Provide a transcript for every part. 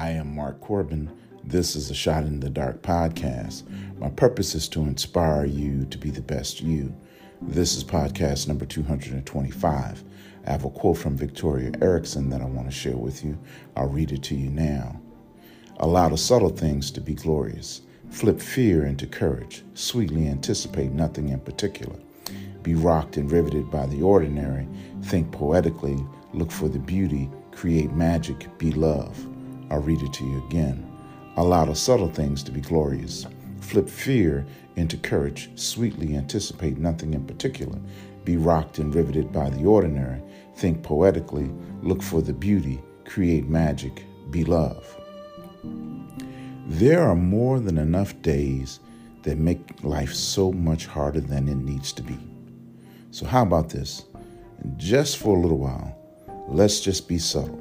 I am Mark Corbin. This is a Shot in the Dark podcast. My purpose is to inspire you to be the best you. This is podcast number 225. I have a quote from Victoria Erickson that I want to share with you. I'll read it to you now. Allow the subtle things to be glorious. Flip fear into courage. Sweetly anticipate nothing in particular. Be rocked and riveted by the ordinary. Think poetically. Look for the beauty. Create magic. Be love. I'll read it to you again. Allow the subtle things to be glorious. Flip fear into courage. Sweetly anticipate nothing in particular. Be rocked and riveted by the ordinary. Think poetically. Look for the beauty. Create magic. Be love. There are more than enough days that make life so much harder than it needs to be. So, how about this? Just for a little while, let's just be subtle,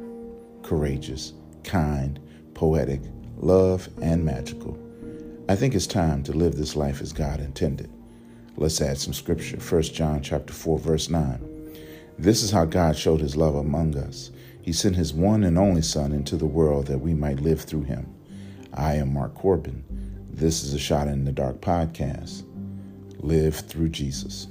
courageous, kind, poetic, love, and magical. I think it's time to live this life as God intended. Let's add some scripture. 1 John chapter 4 verse 9. This is how God showed his love among us. He sent his one and only son into the world that we might live through him. I am Mark Corbin. This is a Shot in the Dark podcast. Live through Jesus.